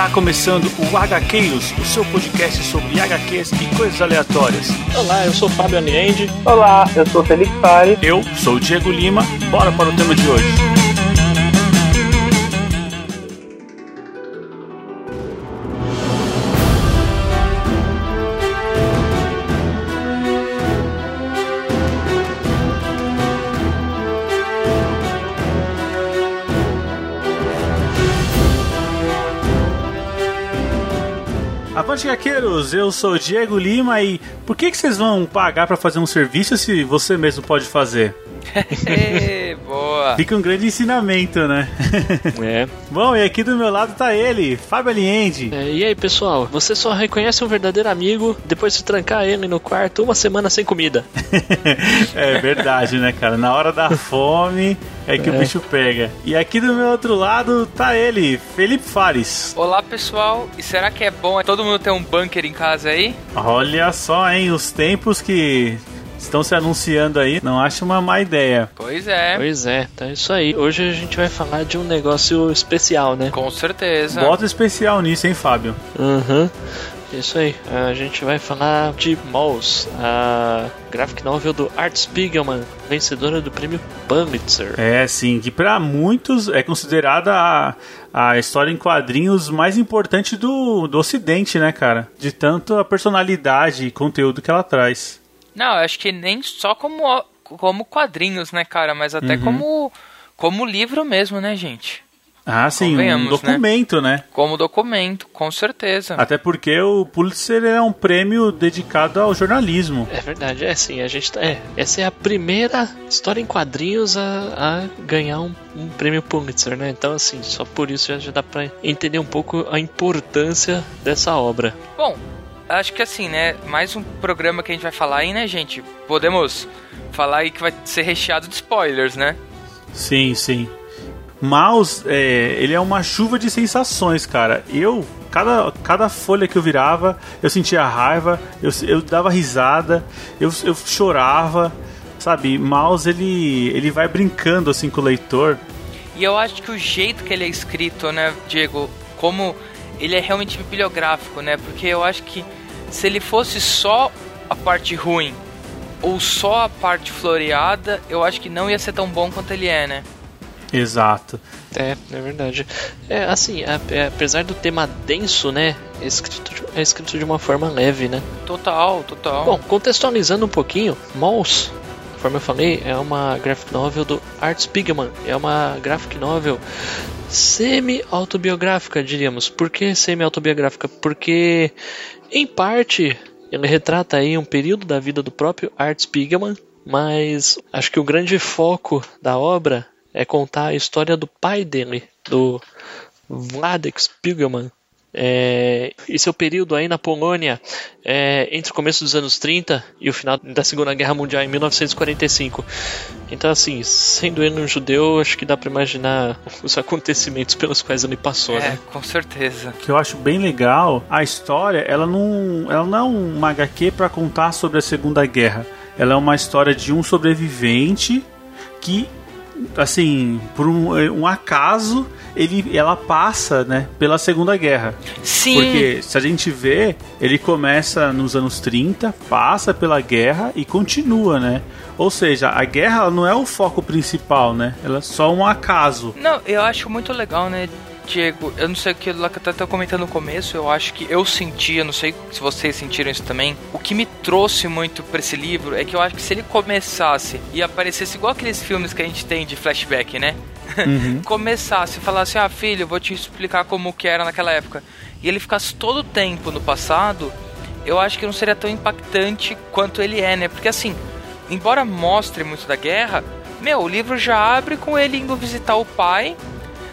Está começando o HQs, o seu podcast sobre HQs e coisas aleatórias. Olá, eu sou o Fábio Aniende. Olá, eu sou o Felipe Pari. Eu sou o Diego Lima. Bora para o tema de hoje. Avante Gaqueiros, eu sou Diego Lima e por que, que vocês vão pagar para fazer um serviço se você mesmo pode fazer? Boa! Fica um grande ensinamento, né? É. Bom, e aqui do meu lado tá ele, Fábio Aliende. É, e aí, pessoal, você só reconhece um verdadeiro amigo depois de trancar ele no quarto uma semana sem comida. é verdade, né, cara? Na hora da fome é que É. o bicho pega. E aqui do meu outro lado tá ele, Felipe Fares. Olá pessoal, e será que é bom todo mundo ter um bunker em casa aí? Olha só, hein, os tempos que estão se anunciando aí, não acho uma má ideia. Pois é, Pois é, então é isso aí. Hoje a gente vai falar de um negócio especial, né? com certeza. Bota especial nisso, hein, Fábio? Uhum. Isso aí, a gente vai falar de Mouse, a graphic novel do Art Spiegelman, vencedora do prêmio Pulitzer. É, sim, que pra muitos é considerada a, a história em quadrinhos mais importante do, do ocidente, né, cara? De tanto a personalidade e conteúdo que ela traz. Não, eu acho que nem só como, como quadrinhos, né, cara, mas até Uhum. como, como livro mesmo, né, gente? Ah, sim, um né? documento, né? Como documento, com certeza. Até porque o Pulitzer é um prêmio dedicado ao jornalismo. É verdade, é assim, a gente tá, é, essa é a primeira história em quadrinhos a, a ganhar um, um prêmio Pulitzer, né? Então, assim, só por isso já, já dá pra entender um pouco a importância dessa obra. Bom, acho que assim, né, mais um programa que a gente vai falar aí, né, gente? Podemos falar aí que vai ser recheado de spoilers, né? Sim, sim. Mouse, é, ele é uma chuva de sensações, cara. Eu, cada, cada folha que eu virava, eu sentia raiva, eu, eu dava risada, eu, eu chorava, sabe? Mouse, ele, ele vai brincando assim com o leitor. E eu acho que o jeito que ele é escrito, né, Diego, como ele é realmente bibliográfico, né? Porque eu acho que se ele fosse só a parte ruim ou só a parte floreada, eu acho que não ia ser tão bom quanto ele é, né? Exato. É, é verdade. É, assim, a- é, apesar do tema denso, né, é escrito, de- é escrito de uma forma leve, né? Total, total. Bom, contextualizando um pouquinho, Mouse, conforme eu falei, é uma graphic novel do Art Spiegelman. É uma graphic novel semi-autobiográfica, diríamos. Por que semi-autobiográfica? Porque, em parte, ele retrata aí um período da vida do próprio Art Spiegelman, mas acho que o grande foco da obra é contar a história do pai dele, do Wladek Spiegelman. É, e seu período aí na Polônia é, entre o começo dos anos 30 e o final da Segunda Guerra Mundial em 1945. Então, assim, sendo ele um judeu, acho que dá pra imaginar os acontecimentos pelos quais ele passou, é, né? com certeza. que eu acho bem legal, a história, ela não, ela não é uma HQ para contar sobre a Segunda Guerra. Ela é uma história de um sobrevivente que, assim, por um, um acaso, ele, ela passa, né, pela Segunda Guerra. Sim. Porque se a gente vê, ele começa nos anos 30, passa pela guerra e continua, né? Ou seja, a guerra não é o foco principal, né? Ela é só um acaso. Não, eu acho muito legal, né, Diego? Eu não sei aquilo lá que eu até comentando no começo, eu acho que eu senti, eu não sei se vocês sentiram isso também. O que me trouxe muito pra esse livro é que eu acho que se ele começasse e aparecesse igual aqueles filmes que a gente tem de flashback, né? começasse e falasse, ah, filho, eu vou te explicar como que era naquela época. E ele ficasse todo o tempo no passado, eu acho que não seria tão impactante quanto ele é, né? Porque assim, embora mostre muito da guerra, meu, o livro já abre com ele indo visitar o pai,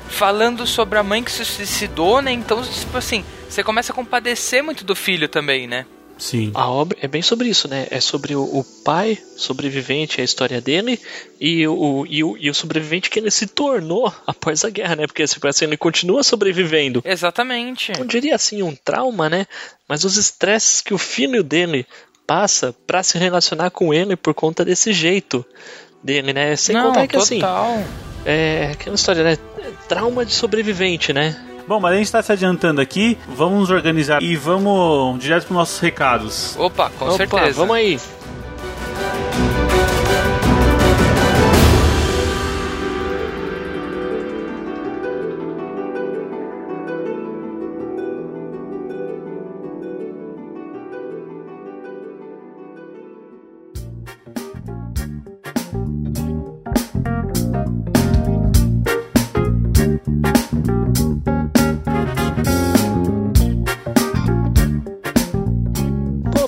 falando sobre a mãe que se suicidou, né? Então, tipo assim, você começa a compadecer muito do filho também, né? Sim. A obra é bem sobre isso, né? É sobre o, o pai sobrevivente, a história dele, e o, e, o, e o sobrevivente que ele se tornou após a guerra, né? Porque assim, ele continua sobrevivendo. Exatamente. Não diria assim um trauma, né? Mas os estresses que o filho dele passa pra se relacionar com ele por conta desse jeito dele, né? Sem Não, contar que assim, total. É aquela história, né? Trauma de sobrevivente, né? Bom, mas a gente tá se adiantando aqui, vamos nos organizar e vamos direto pros nossos recados. Opa, com Opa, certeza. vamos aí.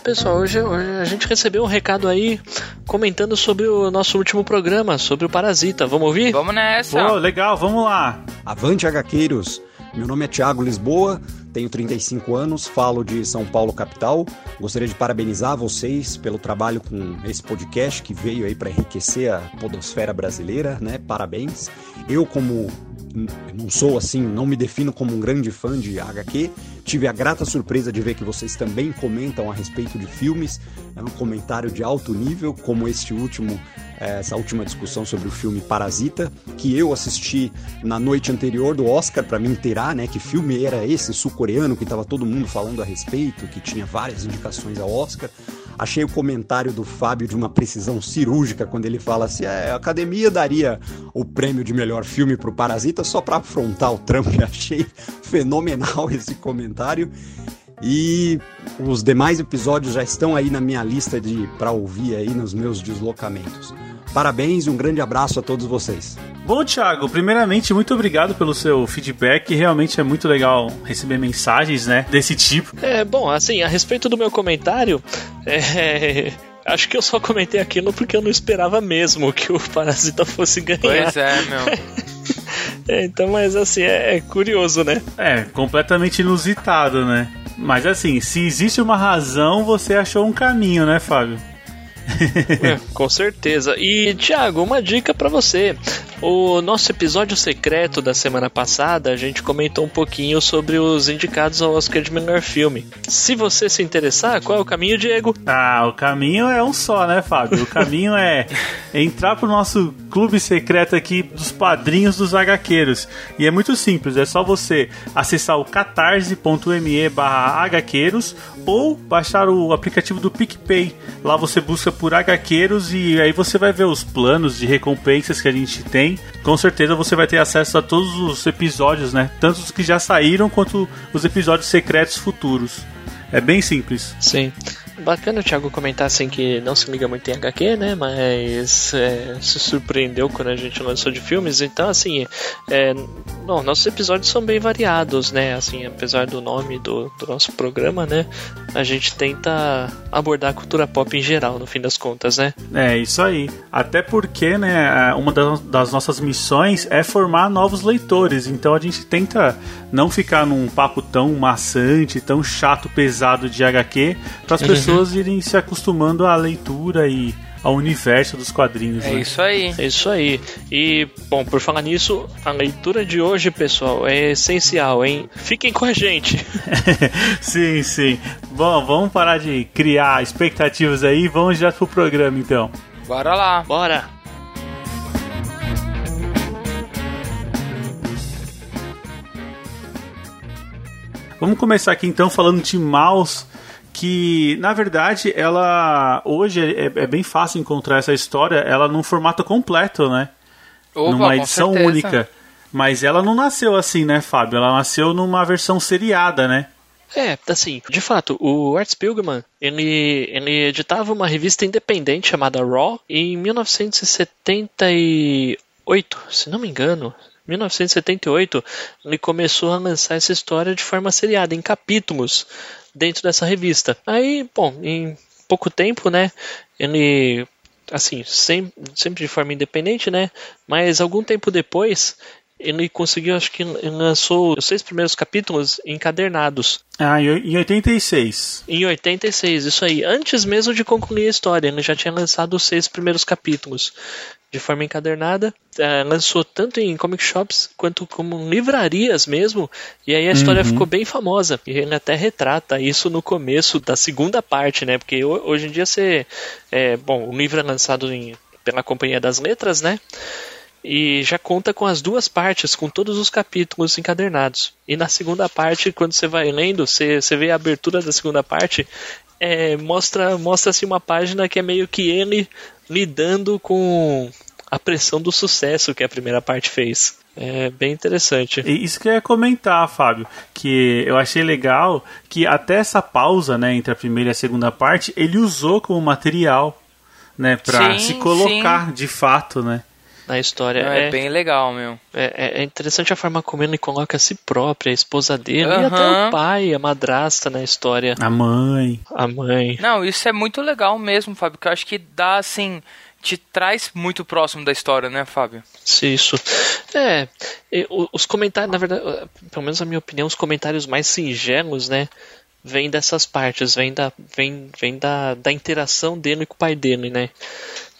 Pessoal, hoje, hoje a gente recebeu um recado aí comentando sobre o nosso último programa, sobre o Parasita. Vamos ouvir? Vamos nessa. Pô, legal, vamos lá. Avante HQueiros! Meu nome é Thiago Lisboa, tenho 35 anos, falo de São Paulo capital. Gostaria de parabenizar vocês pelo trabalho com esse podcast que veio aí para enriquecer a podosfera brasileira, né? Parabéns. Eu como não sou assim, não me defino como um grande fã de HQ, tive a grata surpresa de ver que vocês também comentam a respeito de filmes. É um comentário de alto nível, como este último eh, essa última discussão sobre o filme Parasita, que eu assisti na noite anterior do Oscar para me inteirar, né, que filme era esse sul-coreano que estava todo mundo falando a respeito, que tinha várias indicações ao Oscar. Achei o comentário do Fábio de uma precisão cirúrgica quando ele fala assim: "É, a academia daria o prêmio de melhor filme pro Parasita só para afrontar o Trump. Achei fenomenal esse comentário. E os demais episódios já estão aí na minha lista de para ouvir aí nos meus deslocamentos. Parabéns e um grande abraço a todos vocês. Bom, Thiago, primeiramente, muito obrigado pelo seu feedback. Realmente é muito legal receber mensagens, né, desse tipo. É, bom, assim, a respeito do meu comentário, é, acho que eu só comentei aquilo porque eu não esperava mesmo que o Parasita fosse ganhar. Pois é, meu. É, então, mas assim, é, é curioso, né? É, completamente inusitado, né? Mas assim, se existe uma razão, você achou um caminho, né, Fábio? É, com certeza. E, Thiago, uma dica pra você. O nosso episódio secreto da semana passada, a gente comentou um pouquinho sobre os indicados ao Oscar de melhor filme. Se você se interessar, qual é o caminho, Diego? Ah, o caminho é um só, né, Fábio? O caminho é entrar pro nosso clube secreto aqui dos padrinhos dos HQueiros. E é muito simples, é só você acessar o catarse.me barra ou baixar o aplicativo do PicPay. Lá você busca por HQueiros e aí você vai ver os planos de recompensas que a gente tem. Com certeza você vai ter acesso a todos os episódios, né? Tanto os que já saíram quanto os episódios secretos futuros. É bem simples. Sim. Bacana o Thiago comentar assim que não se liga muito em HQ, né? Mas é, se surpreendeu quando a gente lançou de filmes. Então, assim, é, nossos episódios são bem variados, né? Assim, apesar do nome do, do nosso programa, né? A gente tenta abordar a cultura pop em geral, no fim das contas, né? É, isso aí. Até porque, né, uma das, das nossas missões é formar novos leitores. Então a gente tenta não ficar num papo tão maçante, tão chato, pesado de HQ, para as pessoas irem se acostumando à leitura e ao universo dos quadrinhos. É né? isso aí. É isso aí. E, bom, por falar nisso, a leitura de hoje, pessoal, é essencial, hein? Fiquem com a gente. sim, sim. Bom, vamos parar de criar expectativas aí e vamos direto pro programa então. Bora lá. Bora! Vamos começar aqui então falando de Mouse, que na verdade ela hoje é, é bem fácil encontrar essa história, ela num formato completo, né? Opa, numa edição certeza. única. Mas ela não nasceu assim, né, Fábio? Ela nasceu numa versão seriada, né? É, assim, de fato, o Art Spiegelman, ele, ele editava uma revista independente chamada Raw em 1978, se não me engano. 1978, ele começou a lançar essa história de forma seriada, em capítulos, dentro dessa revista. Aí, bom, em pouco tempo, né, ele, assim, sempre, sempre de forma independente, né, mas algum tempo depois, ele conseguiu, acho que lançou os seis primeiros capítulos encadernados. Ah, em 86. Em 86, isso aí. Antes mesmo de concluir a história, ele já tinha lançado os seis primeiros capítulos de forma encadernada. Eh, lançou tanto em comic shops quanto como em livrarias mesmo. E aí a história ficou bem famosa. E ele até retrata isso no começo da segunda parte, né? Porque ho- hoje em dia você. É, bom, o livro é lançado em- pela Companhia das Letras, né? e já conta com as duas partes, com todos os capítulos encadernados. E na segunda parte, quando você vai lendo, você, você vê a abertura da segunda parte, é, mostra mostra-se uma página que é meio que ele lidando com a pressão do sucesso que a primeira parte fez. É bem interessante. E Isso que eu ia comentar, Fábio, que eu achei legal que até essa pausa, né, entre a primeira e a segunda parte, ele usou como material, né, para Sim, se colocar de fato, né? Na história. Não, é, é, bem legal, meu. é, é interessante a forma como ele coloca a si própria, a esposa dele, e até o pai, a madrasta na história, A mãe. a mãe. Não, isso é muito legal mesmo, Fábio, que eu acho que dá, assim, te traz muito próximo da história, né, Fábio? Se Isso. É, os comentários, na verdade, eh, pelo menos na minha opinião, os comentários mais singelos, né, vêm dessas partes, vêm da, vem, vem da, da interação dele com o pai dele, né?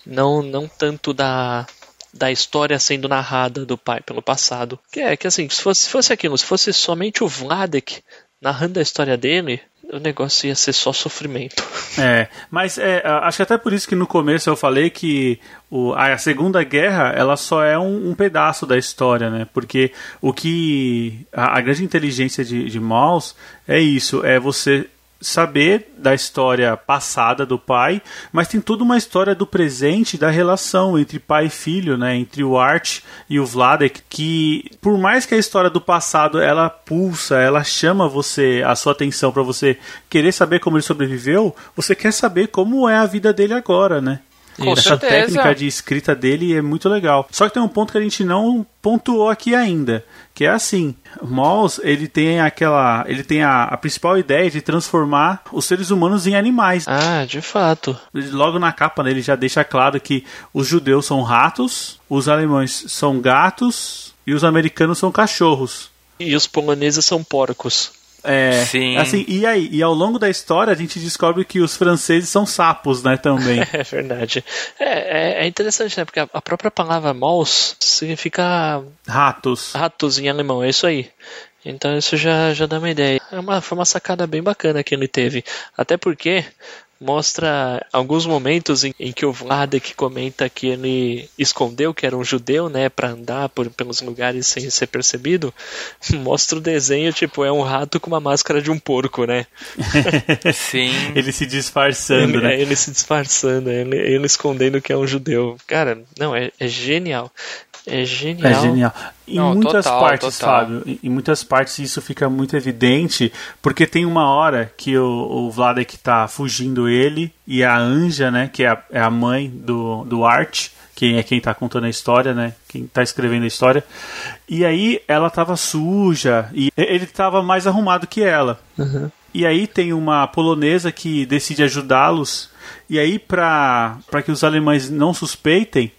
Não, não tanto da, da história sendo narrada do pai pelo passado. Que é que assim, se fosse, se fosse aquilo, se fosse somente o Vladek narrando a história dele, o negócio ia ser só sofrimento. É, mas é, acho que até por isso que no começo eu falei que o, a Segunda Guerra ela só é um, um pedaço da história, né? Porque o que a, a grande inteligência de, de Maus é isso, é você saber da história passada do pai, mas tem toda uma história do presente da relação entre pai e filho, né, entre o Art e o Vladek, que por mais que a história do passado ela pulsa, ela chama você a sua atenção para você querer saber como ele sobreviveu, você quer saber como é a vida dele agora, né? Com Essa certeza. técnica de escrita dele é muito legal. Só que tem um ponto que a gente não pontuou aqui ainda, que é assim, Moss, ele tem aquela, ele tem a, a principal ideia de transformar os seres humanos em animais. Ah, de fato. Logo na capa né, ele já deixa claro que os judeus são ratos, os alemães são gatos e os americanos são cachorros. E os poloneses são porcos. É, Sim. assim, e aí, e ao longo da história a gente descobre que os franceses são sapos, né, também. É verdade. É, é, é interessante, né? Porque a, a própria palavra mouse significa Ratos. ratos em alemão, é isso aí. Então isso já, já dá uma ideia. É uma, foi uma sacada bem bacana que ele teve. Até porque mostra alguns momentos em, em que o Vladek comenta que ele escondeu que era um judeu, né, para andar por, pelos lugares sem ser percebido. Mostra o desenho, tipo, é um rato com uma máscara de um porco, né? Sim. Ele se disfarçando, ele, né? é ele se disfarçando, ele, ele escondendo que é um judeu. Cara, não, é, é genial. É genial. É genial. Em Não, muitas total, partes, total. Fábio, em- muitas partes isso fica muito evidente, porque tem uma hora que o, o Vladek tá fugindo ele e a Anja, né, que é a, é a mãe do, do Art, quem é quem tá contando a história, né, quem tá escrevendo a história, e aí ela tava suja e ele tava mais arrumado que ela. E aí tem uma polonesa que decide ajudá-los. E aí, para que os alemães não suspeitem,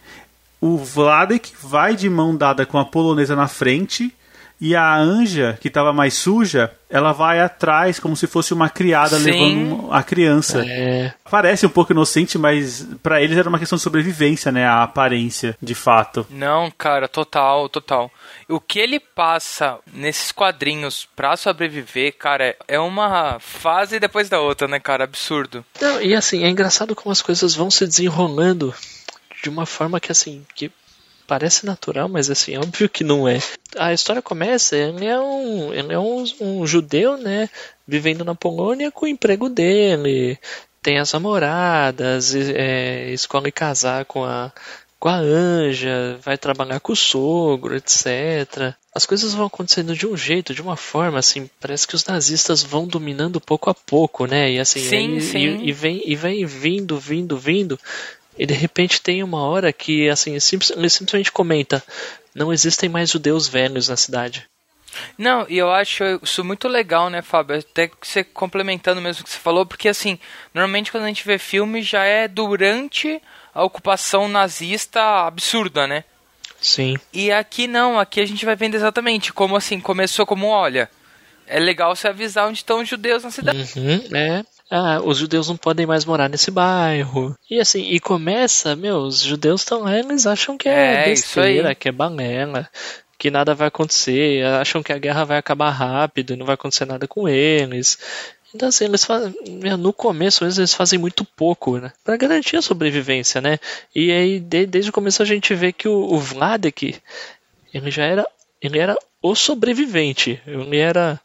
o Vladek vai de mão dada com a polonesa na frente. E a Anja, que estava mais suja, ela vai atrás como se fosse uma criada Sim. levando a criança. É, Parece um pouco inocente, mas para eles era uma questão de sobrevivência, né? A aparência, de fato. Não, cara, total, total. O que ele passa nesses quadrinhos pra sobreviver, cara, é uma fase depois da outra, né, cara? Absurdo. Não, e assim, é engraçado como as coisas vão se desenrolando de uma forma que assim, que parece natural, mas assim, óbvio que não é. A história começa, ele é um, ele é um, um judeu, né, vivendo na Polônia com o emprego dele, tem as namoradas, e, é, escolhe casar com a com a Anja, vai trabalhar com o sogro, etc. As coisas vão acontecendo de um jeito, de uma forma, assim, parece que os nazistas vão dominando pouco a pouco, né? E assim, Sim, sim. E, e vem, e vem vindo, vindo, vindo. E de repente tem uma hora que, assim, ele simplesmente comenta: não existem mais judeus velhos na cidade. Não, e eu acho isso muito legal, né, Fábio? Até que você complementando mesmo o que você falou, porque assim, normalmente quando a gente vê filme já é durante a ocupação nazista absurda, né? Sim. E aqui não, aqui a gente vai vendo exatamente como assim, começou como, olha, é legal você avisar onde estão os judeus na cidade. Uhum, é. Ah, os judeus não podem mais morar nesse bairro. E assim, e começa, meu, os judeus estão lá, eles acham que é, É, besteira, que é balela, que nada vai acontecer, acham que a guerra vai acabar rápido e não vai acontecer nada com eles. Então, assim, eles fazem, no começo eles fazem muito pouco, né? Pra garantir a sobrevivência, né? E aí, de, desde o começo, a gente vê que o, o Vladek, ele já era. Ele era o sobrevivente. Ele era.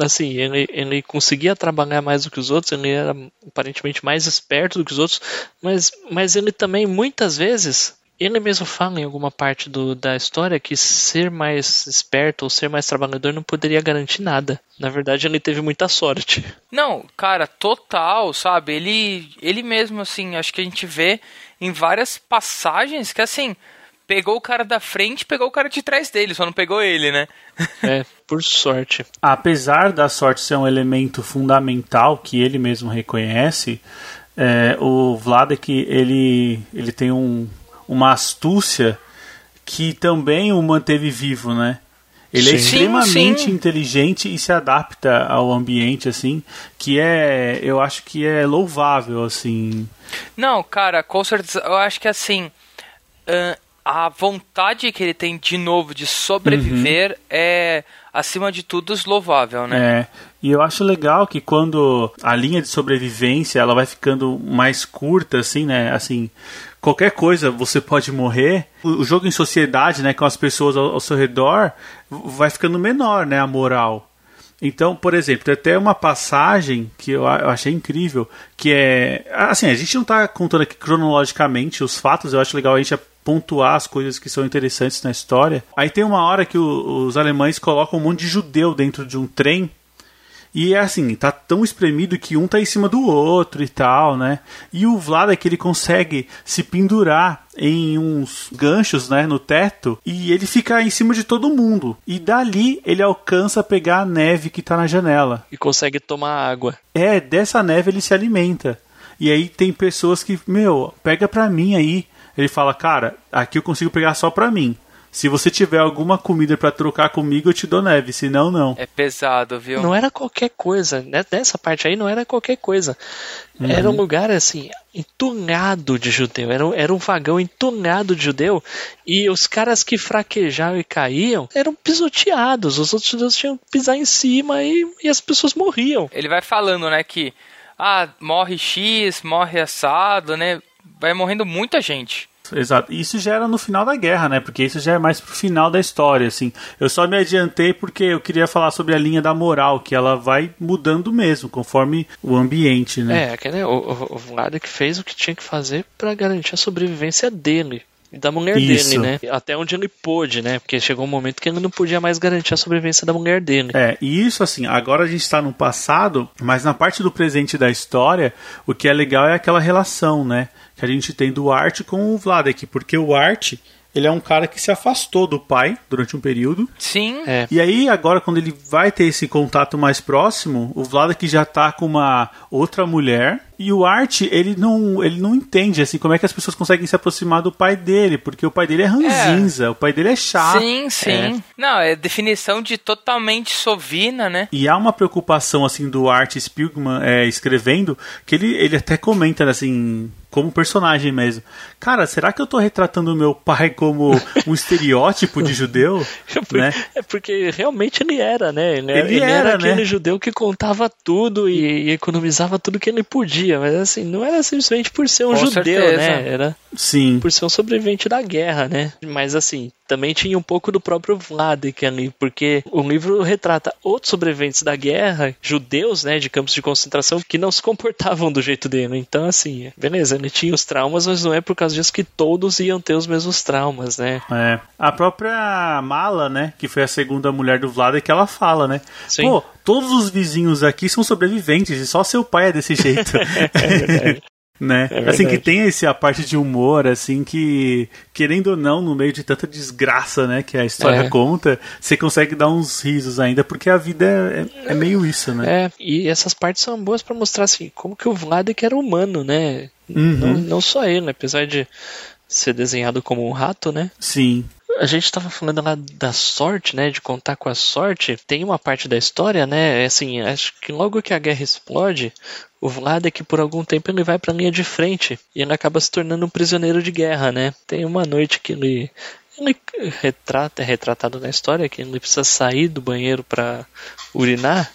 Assim, ele, ele conseguia trabalhar mais do que os outros, ele era aparentemente mais esperto do que os outros, mas, mas ele também, muitas vezes, ele mesmo fala em alguma parte do, da história que ser mais esperto ou ser mais trabalhador não poderia garantir nada. Na verdade, ele teve muita sorte. Não, cara, total, sabe? Ele, ele mesmo, assim, acho que a gente vê em várias passagens que, assim, pegou o cara da frente pegou o cara de trás dele, só não pegou ele, né? É, por sorte. Apesar da sorte ser um elemento fundamental que ele mesmo reconhece, é, o Vladek, ele, ele tem um uma astúcia que também o manteve vivo, né? Ele é sim. é extremamente sim, inteligente e se adapta ao ambiente, assim, que é, eu acho que é louvável, assim. Não, cara, com certeza, eu acho que assim, a vontade que ele tem de novo de sobreviver uhum. é, acima de tudo, louvável, né? É, e eu acho legal que quando a linha de sobrevivência ela vai ficando mais curta, assim, né? Assim, qualquer coisa você pode morrer. O, jogo em sociedade, né, com as pessoas ao, ao seu redor, vai ficando menor, né, a moral. Então, por exemplo, tem até uma passagem que eu, eu achei incrível, que é. Assim, a gente não está contando aqui cronologicamente os fatos, eu acho legal a gente pontuar as coisas que são interessantes na história. Aí tem uma hora que o, os alemães colocam um monte de judeu dentro de um trem e é assim, tá tão espremido que um tá em cima do outro e tal, né? E o Vlad é que ele consegue se pendurar em uns ganchos, né, no teto, e ele fica em cima de todo mundo. E dali ele alcança pegar a neve que tá na janela. E consegue tomar água. É, dessa neve ele se alimenta. E aí tem pessoas que, meu, pega pra mim aí. Ele fala, cara, aqui eu consigo pegar só pra mim. Se você tiver alguma comida para trocar comigo, eu te dou neve, senão não. É pesado, viu? Não era qualquer coisa, né? Nessa parte aí não era qualquer coisa. Uhum. Era um lugar assim, entunado de judeu. Era, era um vagão entunado de judeu. E os caras que fraquejavam e caíam eram pisoteados. Os outros judeus tinham que pisar em cima e, e as pessoas morriam. Ele vai falando, né, que ah, morre X, morre assado, né? Vai morrendo muita gente. Exato. Isso já era no final da guerra, né? Porque isso já é mais pro final da história, assim. Eu só me adiantei porque eu queria falar sobre a linha da moral, que ela vai mudando mesmo, conforme o ambiente, né? É, que, né, o, o Vlad que fez o que tinha que fazer para garantir a sobrevivência dele da mulher Isso. dele, né? Até onde ele pôde, né? Porque chegou um momento que ele não podia mais garantir a sobrevivência da mulher dele. É, e isso assim, agora a gente está no passado, mas na parte do presente da história, o que é legal é aquela relação, né? Que a gente tem do Art com o Vladek, porque o Art ele é um cara que se afastou do pai durante um período. Sim. É. E aí, agora, quando ele vai ter esse contato mais próximo, o Vladek já tá com uma outra mulher e o Art, ele não, ele não entende assim como é que as pessoas conseguem se aproximar do pai dele, porque o pai dele é ranzinza, é. o pai dele é chato. Sim, sim. É. Não, é definição de totalmente sovina, né? E há uma preocupação assim do Art Spiegelman é, escrevendo, que ele, ele até comenta assim, como personagem mesmo. Cara, será que eu tô retratando o meu pai como um estereótipo de judeu? é, né? é porque realmente ele era, né? Ele, ele, ele era, era, aquele né? judeu que contava tudo e, e economizava tudo que ele podia mas assim, não era simplesmente por ser um Com judeu, né? certeza. né? Era Sim. por ser um sobrevivente da guerra, né? Mas assim, também tinha um pouco do próprio Vladek ali, porque o livro retrata outros sobreviventes da guerra, judeus, né, de campos de concentração, que não se comportavam do jeito dele. Então, assim, beleza, ele tinha os traumas, mas não é por causa disso que todos iam ter os mesmos traumas, né? É. A própria Mala, né, que foi a segunda mulher do Vladek, ela fala, né? Sim. Pô, todos os vizinhos aqui são sobreviventes e só seu pai é desse jeito. é né? É assim que tem esse a parte de humor assim que querendo ou não no meio de tanta desgraça, né, que a história é. conta, você consegue dar uns risos ainda porque a vida é, é, é meio isso, né? É, e essas partes são boas para mostrar assim como que o Vladek era humano, né? Uhum. Não, não só ele, né? apesar de ser desenhado como um rato, né? Sim a gente estava falando lá da sorte, né, de contar com a sorte. Tem uma parte da história, né, é assim, acho que logo que a guerra explode, o Vlad é que por algum tempo ele vai para a linha de frente e ele acaba se tornando um prisioneiro de guerra, né? Tem uma noite que ele ele retrata, é retratado na história que ele precisa sair do banheiro para urinar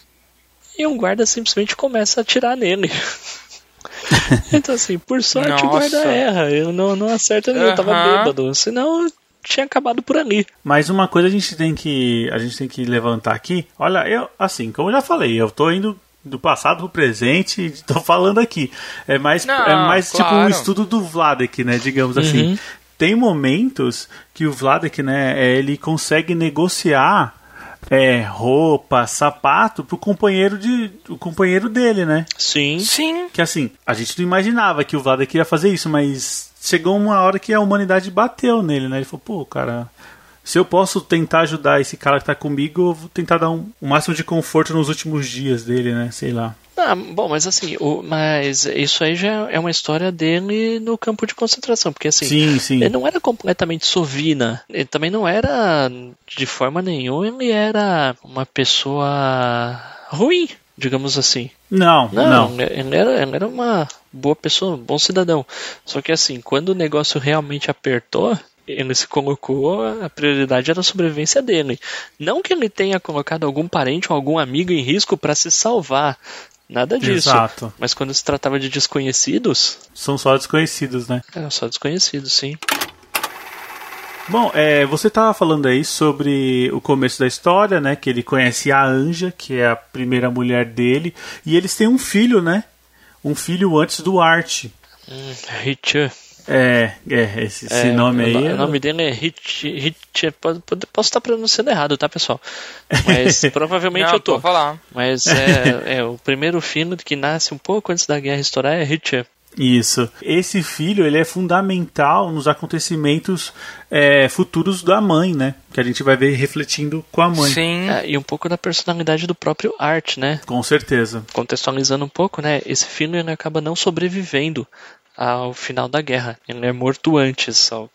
e um guarda simplesmente começa a atirar nele. então, assim, por sorte Nossa. o guarda erra. Eu não, não acerta nenhum, eu tava bêbado. Senão tinha acabado por ali. Mas uma coisa a gente tem que a gente tem que levantar aqui. Olha, eu assim, como eu já falei, eu tô indo do passado pro presente e tô falando aqui. É mais Não, é mais tipo um claro. estudo do Vladek, né, digamos assim. Uhum. Tem momentos que o Vladek, né, é, ele consegue negociar é, roupa, sapato pro companheiro de o companheiro dele, né? Sim. Sim. Que assim, a gente não imaginava que o Vladek ia fazer isso, mas chegou uma hora que a humanidade bateu nele, né? Ele falou, pô, cara, se eu posso tentar ajudar esse cara que tá comigo, eu vou tentar dar um, o máximo de conforto nos últimos dias dele, né? Sei lá. Ah, bom, mas assim, o, mas isso aí já é uma história dele no campo de concentração, porque assim, Sim, sim. ele não era completamente sovina, ele também não era de forma nenhuma, ele era uma pessoa ruim, digamos assim. Não, Não, não. Ele, era, ele era uma boa pessoa, um bom cidadão. Só que assim, quando o negócio realmente apertou, ele se colocou, a prioridade era a sobrevivência dele. Não que ele tenha colocado algum parente ou algum amigo em risco para se salvar. Nada disso. Exato. Mas quando se tratava de desconhecidos, São só desconhecidos, né? eram só desconhecidos, sim. Bom, é, você tava falando aí sobre o começo da história, né? Que ele conhece a Anja, que é a primeira mulher dele, e eles têm um filho, né? Um filho antes do Art. Hum, Hitcher. É, é esse, esse É, nome aí. O, eu- o nome dele é Hit. Hit pode- pode- posso estar pronunciando errado, tá, pessoal? Mas provavelmente Não, eu tô. falar. Mas é, é, o primeiro filho que nasce um pouco antes da guerra estourar é Hitcher. Isso. Esse filho ele é fundamental nos acontecimentos é, futuros da mãe, né? Que a gente vai ver refletindo com a mãe. Sim. É, e um pouco da personalidade do próprio Art, né? Com certeza. Contextualizando um pouco, né? Esse filho ele acaba não sobrevivendo ao final da guerra. Ele é morto antes, ao-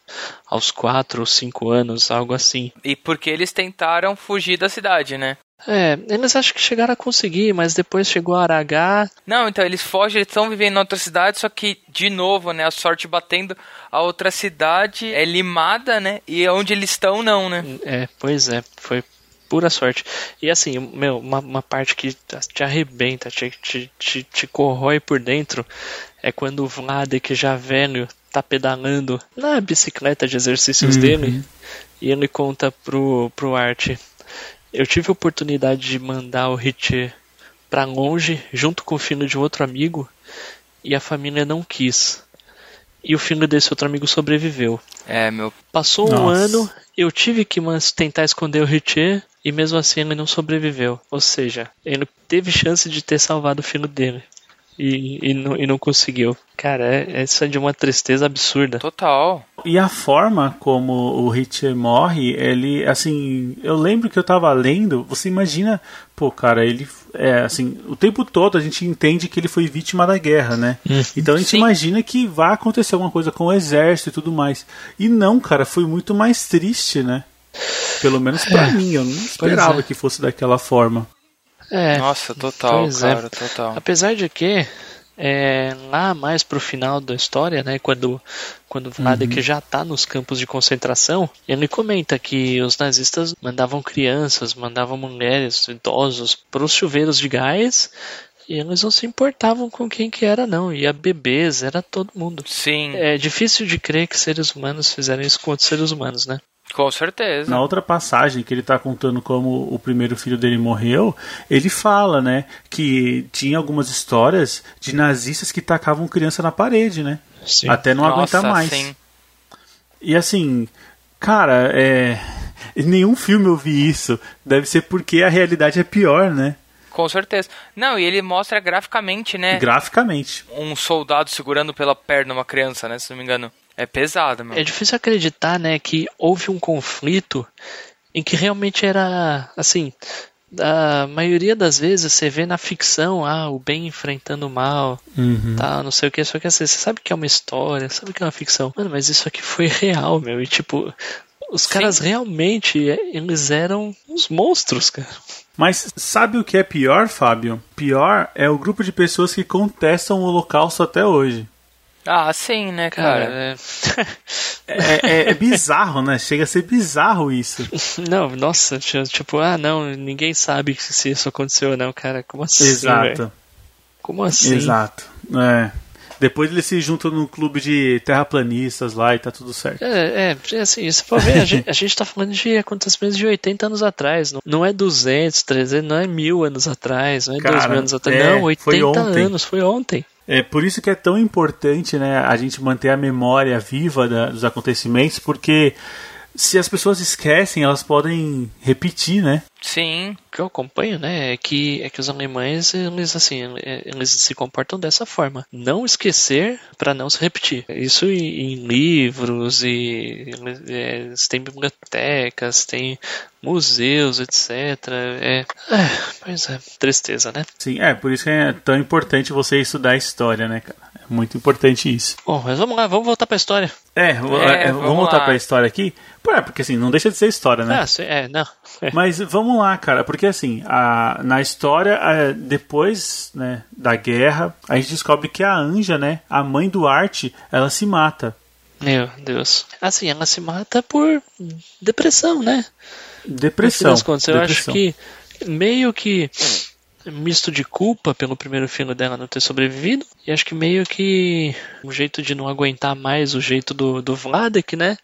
aos 4 ou 5 anos, algo assim. E porque eles tentaram fugir da cidade, né? É, eles acham que chegaram a conseguir, mas depois chegou a Aragá. Não, então eles fogem, eles estão vivendo em outra cidade, só que, de novo, né, a sorte batendo, a outra cidade é limada, né, e onde eles estão, não, né. É, pois é, foi pura sorte. E assim, meu, uma, uma parte que te arrebenta, te, te, te, te corrói por dentro, é quando o Vladek, já velho, tá pedalando na bicicleta de exercícios Uhum. dele, e ele conta pro, pro Art. Eu tive a oportunidade de mandar o Richie pra longe, junto com o filho de outro amigo, e a família não quis. E o filho desse outro amigo sobreviveu. É, meu, Passou um Nossa. ano, eu tive que tentar esconder o Richie e mesmo assim ele não sobreviveu. Ou seja, ele teve chance de ter salvado o filho dele e, e, não, e não conseguiu. Cara, é, isso é de uma tristeza absurda. total. E a forma como o Hitcher morre, ele, assim, eu lembro que eu tava lendo, você imagina, pô, cara, ele, é, assim, o tempo todo a gente entende que ele foi vítima da guerra, né? Então a gente Sim. imagina que vai acontecer alguma coisa com o exército e tudo mais. E não, cara, foi muito mais triste, né? Pelo menos pra mim, eu não esperava é. que fosse daquela forma. É, Nossa, total, pois é. cara, total. Apesar de que é, lá mais pro final da história, né, quando quando o Vladek já tá nos campos de concentração, ele comenta que os nazistas mandavam crianças, mandavam mulheres, idosos pros chuveiros de gás e eles não se importavam com quem que era não, ia bebês, era todo mundo. Sim, É difícil de crer que seres humanos fizeram isso com outros seres humanos, né? Com certeza. Na outra passagem que ele tá contando como o primeiro filho dele morreu, ele fala, né, que tinha algumas histórias de nazistas que tacavam criança na parede, né? Sim. Até não Nossa, aguentar mais. sim. E assim, cara, é. Em nenhum filme eu vi isso. Deve ser porque a realidade é pior, né? Com certeza. Não, e ele mostra graficamente, né, Graficamente. um soldado segurando pela perna uma criança, né, se não me engano. É pesado, meu. É difícil acreditar, né, que houve um conflito em que realmente era assim. A maioria das vezes você vê na ficção, ah, o bem enfrentando o mal, Uhum. tá, não sei o que, só que assim, você sabe que é uma história, sabe que é uma ficção. Mano, mas isso aqui foi real, meu, e tipo, os Sim. caras realmente, é, eles eram uns monstros, cara. Mas sabe o que é pior, Fábio? Pior é o grupo de pessoas que contestam o Holocausto até hoje. Ah, sim, né, cara? Cara, é... É, é- é bizarro, né? Chega a ser bizarro isso. não, nossa, ti- tipo, ah, não, ninguém sabe se isso aconteceu ou não, cara. Como assim? Exato. velho? Como assim? Exato. É. Depois eles se juntam num clube de terraplanistas lá e tá tudo certo. É, é, assim, se for ver, a gente, a gente tá falando de acontecimentos de 80 anos atrás, não, não é 200, 300, não é mil anos atrás, não é Cara, dois mil anos atrás, é, não, 80 foi ontem. anos, foi ontem. É por isso que é tão importante, né, a gente manter a memória viva da- dos acontecimentos, porque se as pessoas esquecem, elas podem repetir, né? Sim. O que eu acompanho, né, é que, é que os alemães, eles, assim, eles se comportam dessa forma. Não esquecer para não se repetir. Isso em, em livros, e é, eles têm bibliotecas, tem museus, etc. É, é, pois é, tristeza, né? Sim, é por isso que é tão importante você estudar história, né, cara? Muito importante isso. Bom, mas vamos lá, vamos voltar pra história. É, É, é, vamos, vamos voltar lá. pra história aqui. Pô, é, porque assim, não deixa de ser história, né? Ah, sim, é, não. Mas vamos lá, cara, porque assim, a, na história, é, depois né, da guerra, a gente descobre que a Anja, né, a mãe do Art, ela se mata. Meu Deus. Assim, ela se mata por depressão, né? No fim Depressão. das contas, eu acho depressão. que meio que misto de culpa pelo primeiro filho dela não ter sobrevivido, e acho que meio que um jeito de não aguentar mais o jeito do, do Vladek, né?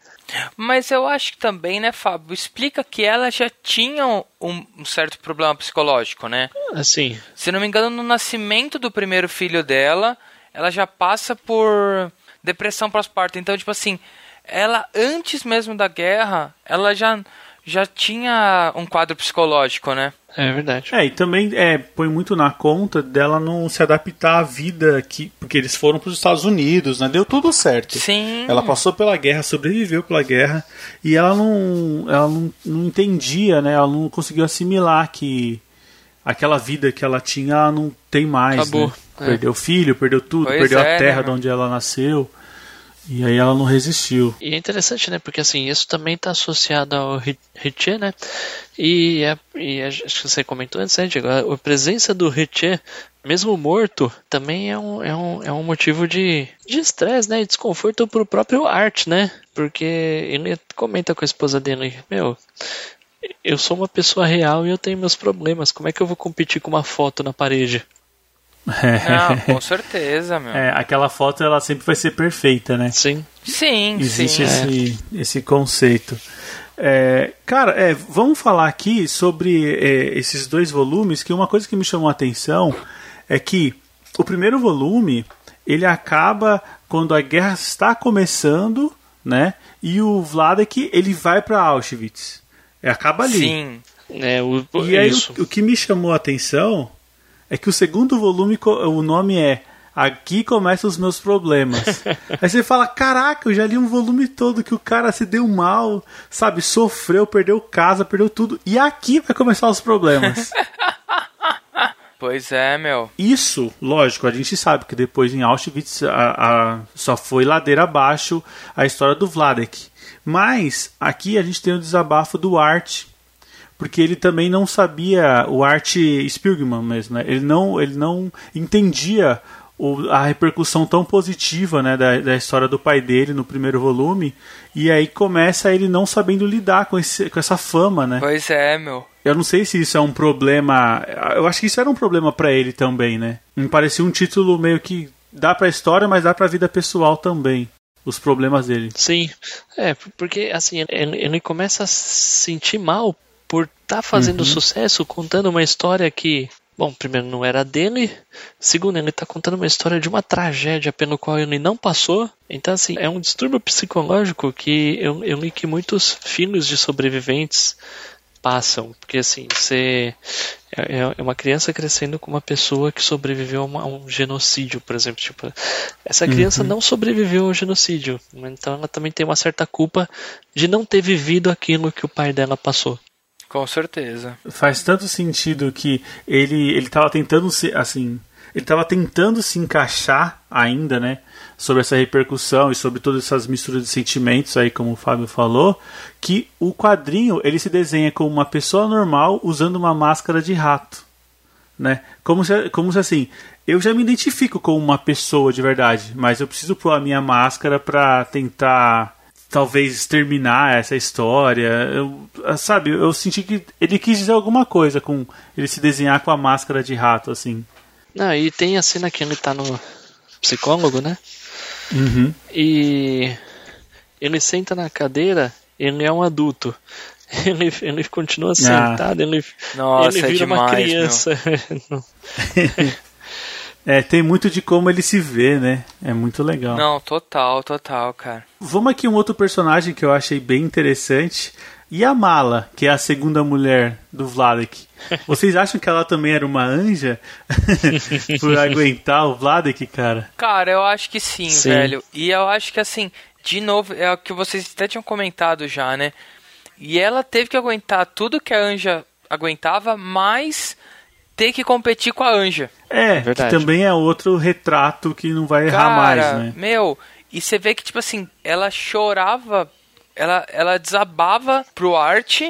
Mas eu acho que também, né, Fábio, explica que ela já tinha um, um certo problema psicológico, né? Assim, Se não me engano, no nascimento do primeiro filho dela, ela já passa por depressão pós-parto. Então, tipo assim, ela antes mesmo da guerra, ela já já tinha um quadro psicológico, né? é verdade. É, e também é, põe muito na conta dela não se adaptar à vida aqui, porque eles foram para os Estados Unidos, né? Deu tudo certo. Sim. Ela passou pela guerra, sobreviveu pela guerra, e ela não, ela não, não entendia, né? Ela não conseguiu assimilar que aquela vida que ela tinha, ela não tem mais. Acabou, né? é. Perdeu o filho, perdeu tudo, Pois perdeu é, a né, terra de meu? onde ela nasceu. E aí ela não resistiu. E é interessante, né? Porque assim, isso também está associado ao Ri- Ritchie, né? E, é, e a- acho que você comentou antes, né, Diego? A, presença do Ritchie, mesmo morto, também é um, é um, é um motivo de estresse, né? E desconforto pro próprio Art, né? Porque ele comenta com a esposa dele, meu. Eu sou uma pessoa real e eu tenho meus problemas. Como é que eu vou competir com uma foto na parede? Não, com certeza, meu. É, aquela foto ela sempre vai ser perfeita, né? Sim. Sim, Existe sim. esse, esse conceito. É, cara, é, vamos falar aqui sobre é, esses dois volumes, que uma coisa que me chamou a atenção é que o primeiro volume ele acaba quando a guerra está começando, né? E o Vladek ele vai para Auschwitz. É, acaba ali. Sim. É, o, E aí isso. o, o que me chamou a atenção é que o segundo volume, o nome é Aqui começam os meus problemas. aí você fala, caraca, eu já li um volume todo que o cara se deu mal, sabe, sofreu, perdeu casa, perdeu tudo. E aqui vai começar os problemas. Pois é, meu. Isso, lógico, a gente sabe que depois em Auschwitz a- a- só foi ladeira abaixo a história do Vladek. Mas aqui a gente tem o desabafo do Art, porque ele também não sabia o Art Spiegelman mesmo, né? Ele não, ele não entendia o- a repercussão tão positiva né, da, da história do pai dele no primeiro volume, e aí começa ele não sabendo lidar com, esse, com essa fama, né? Pois é, meu. Eu não sei se isso é um problema. Eu acho que isso era um problema pra ele também, né? Me parecia um título meio que dá pra história, mas dá pra vida pessoal também. Os problemas dele. Sim, é, porque assim, ele, ele começa a se sentir mal por estar fazendo Uhum. sucesso, contando uma história que, bom, primeiro não era dele, segundo, ele está contando uma história de uma tragédia pelo qual ele não passou. Então, assim, é um distúrbio psicológico que eu, eu li que muitos filhos de sobreviventes passam, porque assim, você é, é uma criança crescendo com uma pessoa que sobreviveu a, uma- a um genocídio, por exemplo, tipo, essa criança não sobreviveu ao genocídio, então ela também tem uma certa culpa de não ter vivido aquilo que o pai dela passou. Com certeza. Faz tanto sentido que ele ele tava tentando se assim, ele tava tentando se encaixar ainda, né, sobre essa repercussão e sobre todas essas misturas de sentimentos aí, como o Fábio falou, que o quadrinho ele se desenha como uma pessoa normal usando uma máscara de rato. né? Como se, como se assim, eu já me identifico como uma pessoa de verdade, mas eu preciso pôr a minha máscara pra tentar talvez terminar essa história. Eu, sabe, eu senti que ele quis dizer alguma coisa com ele se desenhar com a máscara de rato, assim. Não, e tem a cena que ele tá no psicólogo, né? Uhum. E ele senta na cadeira, ele é um adulto. Ele, ele continua sentado, ele, Nossa, ele é vira uma demais, criança. É, tem muito de como ele se vê, né? É muito legal. Não, total, total, cara. Vamos aqui um outro personagem que eu achei bem interessante. E a Mala, que é a segunda mulher do Vladek. Vocês acham que ela também era uma anja? Por aguentar o Vladek, cara? Cara, eu acho que sim, Sim. velho. E eu acho que assim, de novo, é o que vocês até tinham comentado já, né? E ela teve que aguentar tudo que a Anja aguentava, mas ter que competir com a Anja. É, que Verdade. também é outro retrato que não vai errar mais, Cara, né? meu, e você vê que, tipo assim, ela chorava, ela, ela desabava pro Art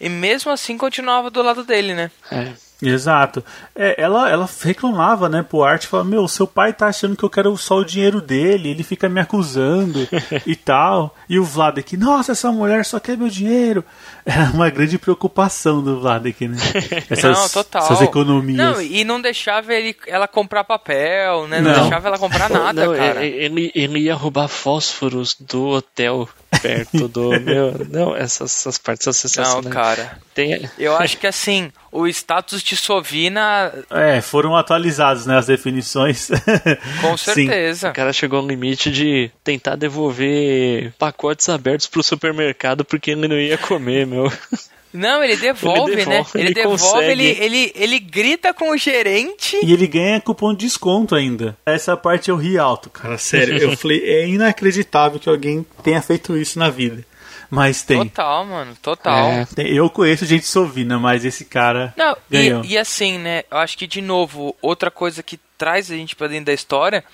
e mesmo assim continuava do lado dele, né? É. Exato. É, ela, ela reclamava, né, pro Art, falava, meu, seu pai tá achando que eu quero só o dinheiro dele, ele fica me acusando e tal. E o Vladek, nossa, essa mulher só quer meu dinheiro. Era uma grande preocupação do Vladek, né? Essas, não, total. essas economias. Não, e não deixava ele, ela comprar papel, né? Não, Não. deixava ela comprar nada, não, cara. ele, ele ia roubar fósforos do hotel perto do. meu, não, essas, essas partes são Não, sensacionais. cara. Tem, Eu acho que assim, o status de Sovina, É, foram atualizados, né, as definições. com Sim. certeza. O cara chegou ao limite de tentar devolver pacotes abertos pro supermercado porque ele não ia comer, meu. Não, ele devolve, Ele né? devolve, Ele ele devolve, ele, ele, ele grita com o gerente. E ele ganha cupom de desconto ainda. Essa parte eu ri alto, cara. Sério, eu falei, é inacreditável que alguém tenha feito isso na vida. Mas tem. Total, mano, total. É. Eu conheço gente sovina, mas esse cara Não, ganhou. e, e assim, né? Eu acho que, de novo, outra coisa que traz a gente pra dentro da história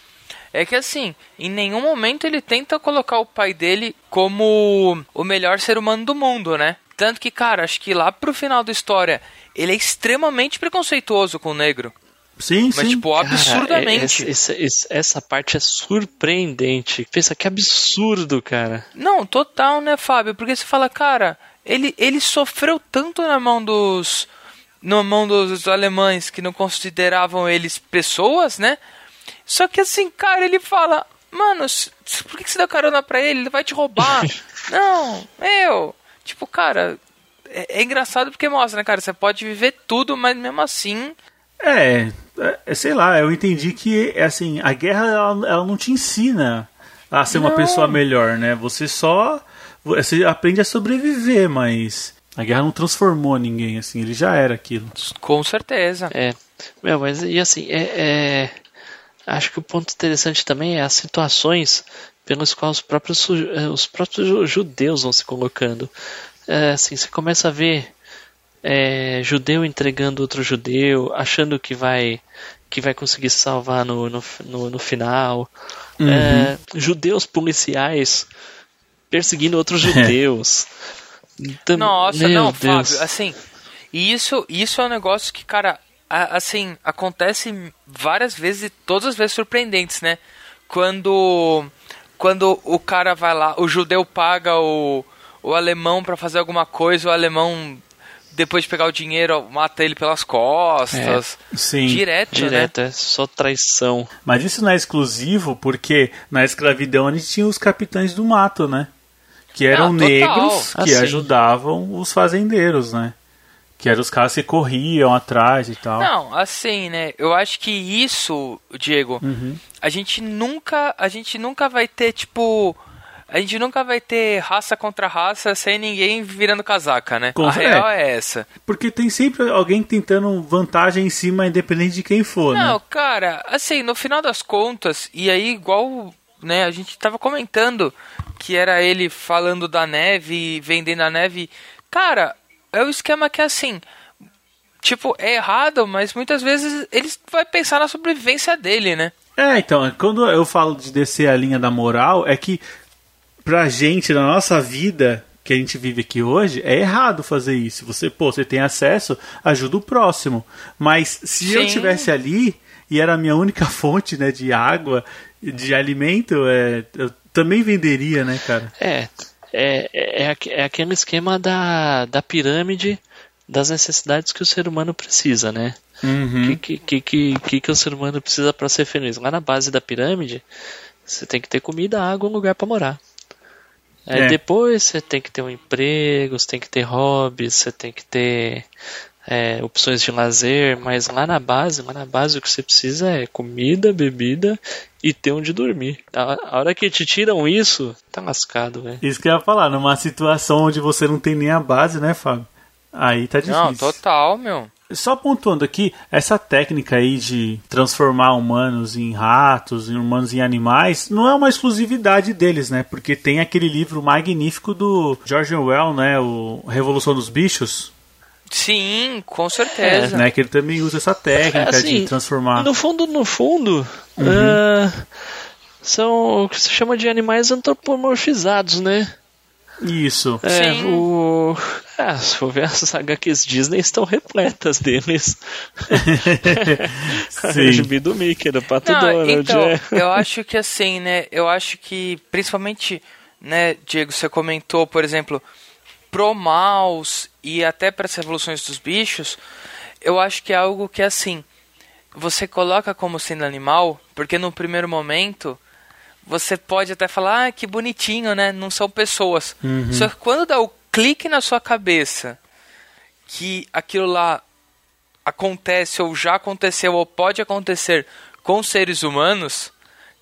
é que, assim, em nenhum momento ele tenta colocar o pai dele como o melhor ser humano do mundo, né? Tanto que, cara, acho que lá pro final da história ele é extremamente preconceituoso com o negro. Sim, Mas, sim. tipo, Cara, absurdamente. é- esse- esse- essa parte é surpreendente. Pensa que absurdo, cara. Não, total, né, Fábio? Porque você fala, cara, ele, ele sofreu tanto na mão dos. Na mão dos alemães que não consideravam eles pessoas, né? Só que assim, cara, ele fala, mano, por que que você deu carona pra ele? Ele vai te roubar. não, eu. Tipo, cara, é, é engraçado porque mostra, né, cara? Você pode viver tudo, mas mesmo assim. É, é, sei lá, eu entendi que é assim, a guerra ela, ela não te ensina a ser uma Não. pessoa melhor, né? Você só você aprende a sobreviver, mas a guerra não transformou ninguém assim, ele já era aquilo. Com certeza. É. Meu, mas e assim, é, é- acho que o ponto interessante também é as situações pelas quais os próprios, eh, os próprios ju- judeus vão se colocando. É, assim, você começa a ver é, judeu entregando outro judeu, achando que vai que vai conseguir se salvar no, no, no, no final. É, judeus policiais perseguindo outros judeus. Tam- Nossa, não, Deus. Fábio, assim, isso, isso é um negócio que, cara, a- assim, acontece várias vezes e todas as vezes surpreendentes, né? Quando quando o cara vai lá, o judeu paga o, o alemão pra fazer alguma coisa, o alemão depois de pegar o dinheiro mata ele pelas costas. Sim. Direto, né? Direto, é só traição. Mas isso não é exclusivo porque na escravidão a gente tinha os capitães do mato, né? Que eram total. negros Ah, que sim. ajudavam os fazendeiros, né? Que eram os caras que corriam atrás e tal. Não, assim, né? Eu acho que isso, Diego, Uhum. a gente nunca, a gente nunca vai ter tipo, a gente nunca vai ter raça contra raça sem ninguém virando casaca, né? Com a real é essa. Porque tem sempre alguém tentando vantagem em cima, independente de quem for, Não, né? cara, assim, no final das contas, e aí igual, né, a gente tava comentando que era ele falando da neve e vendendo a neve. Cara, é o esquema que é assim, tipo, é errado, mas muitas vezes ele vai pensar na sobrevivência dele, né? É, então, quando eu falo de descer a linha da moral, é que pra gente, na nossa vida, que a gente vive aqui hoje, é errado fazer isso. Você, pô, você tem acesso, ajuda o próximo. Mas se Sim. eu tivesse ali e era a minha única fonte, né, de água, de alimento, é, eu também venderia, né, cara? É, é, é, é aquele esquema da, da pirâmide das necessidades que o ser humano precisa, né? Uhum. Que, que, que, que, que o ser humano precisa para ser feliz? Lá na base da pirâmide, você tem que ter comida, água, um lugar para morar. Aí é. depois você tem que ter um emprego, você tem que ter hobbies, você tem que ter é, opções de lazer, mas lá na base, lá na base o que você precisa é comida, bebida e ter onde dormir. A, a hora que te tiram isso, tá lascado, velho. Isso que eu ia falar, numa situação onde você não tem nem a base, né, Fábio? Aí tá difícil. Não, total, meu. Só pontuando aqui, essa técnica aí de transformar humanos em ratos, humanos em animais, não é uma exclusividade deles, né? Porque tem aquele livro magnífico do George Orwell, né? O Revolução dos Bichos. Sim, com certeza. É, né? Que ele também usa essa técnica assim, de transformar. No fundo, no fundo, uhum. uh, são o que se chama de animais antropomorfizados, né? Isso. É, Sim. o. Ah, se for ver as HQs Disney estão repletas deles. Sim. Do Mickey, do Pato Não, Donald. Então, é. eu acho que assim, né? Eu acho que, principalmente, né, Diego, você comentou, por exemplo, pro mouse e até para as revoluções dos bichos, eu acho que é algo que, assim, você coloca como sendo animal, porque no primeiro momento você pode até falar, ah, que bonitinho, né? Não são pessoas. Uhum. Só que quando dá o clique na sua cabeça que aquilo lá acontece ou já aconteceu ou pode acontecer com seres humanos,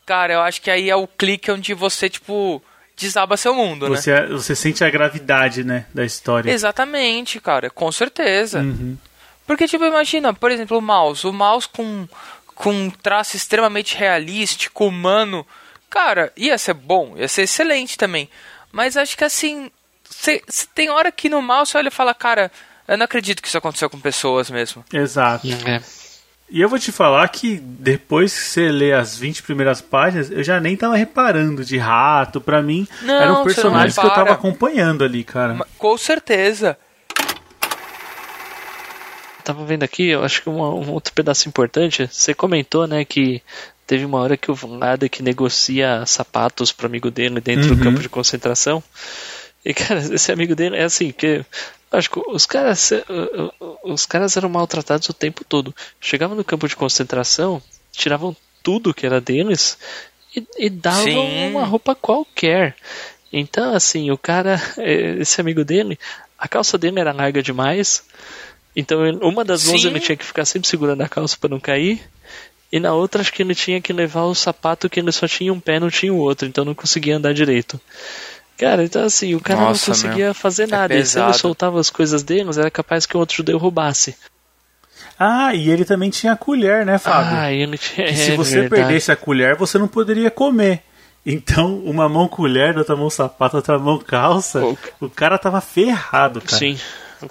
cara, eu acho que aí é o clique onde você, tipo, desaba seu mundo, você, né? Você sente a gravidade, né, da história. Exatamente, cara, com certeza. Uhum. Porque, tipo, imagina, por exemplo, o mouse. O mouse com, com um traço extremamente realístico, humano Cara, ia ser bom, ia ser excelente também. Mas acho que assim, cê, cê tem hora que no mal você olha e fala, cara, eu não acredito que isso aconteceu com pessoas mesmo. Exato. É. E eu vou te falar que depois que você lê as 20 primeiras páginas, eu já nem tava reparando de rato. Pra mim, não, eram personagens que eu tava acompanhando ali, cara. Com certeza. Tava vendo aqui, eu acho que um, um outro pedaço importante. Você comentou, né, que Teve uma hora que o Vlad que negocia sapatos pro amigo dele dentro uhum. do campo de concentração. E, cara, esse amigo dele é assim, que. Lógico, os caras, os caras eram maltratados o tempo todo. Chegavam no campo de concentração, tiravam tudo que era deles e, e davam Sim. uma roupa qualquer. Então, assim, o cara, esse amigo dele, a calça dele era larga demais. Então, uma das mãos Sim. ele tinha que ficar sempre segurando a calça para não cair. E na outra acho que ele tinha que levar o sapato que ele só tinha um pé, não tinha o outro, então não conseguia andar direito. Cara, então assim, o cara Nossa, não conseguia meu. fazer é nada. É e se ele soltava as coisas dele, era capaz que o outro judeu roubasse. Ah, e ele também tinha a colher, né, Fábio? Ah, ele tinha. se é, você verdade. perdesse a colher, você não poderia comer. Então, uma mão colher, outra mão sapato, outra mão calça, o, o cara tava ferrado, cara. Sim.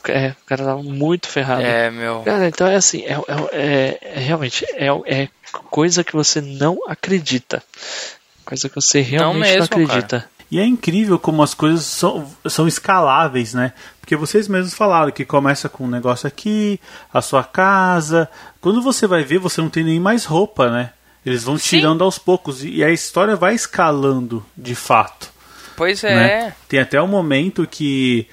É, o cara tava muito ferrado. É, meu. Cara, então é assim, é, é, é realmente, é, é coisa que você não acredita. Coisa que você realmente não, mesmo, não acredita. Cara. E é incrível como as coisas são, são escaláveis, né? Porque vocês mesmos falaram que começa com um negócio aqui, a sua casa. Quando você vai ver, você não tem nem mais roupa, né? Eles vão Sim. tirando aos poucos e a história vai escalando de fato. Pois é. Né? Tem até um momento que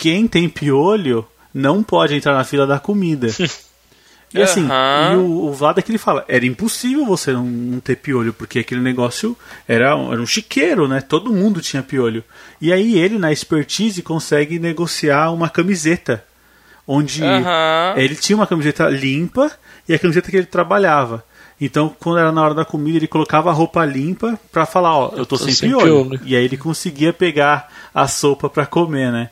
quem tem piolho não pode entrar na fila da comida. E assim, uhum. e o, o Vlad é que ele fala, era impossível você não, não, ter piolho, porque aquele negócio era, um, era um chiqueiro, né? Todo mundo tinha piolho. E aí ele, na expertise, consegue negociar uma camiseta. Onde uhum. ele tinha uma camiseta limpa e a camiseta que ele trabalhava. Então, quando era na hora da comida, ele colocava a roupa limpa pra falar, ó, eu tô, tô sem, sem piolho. piolho. E aí ele conseguia pegar a sopa pra comer, né?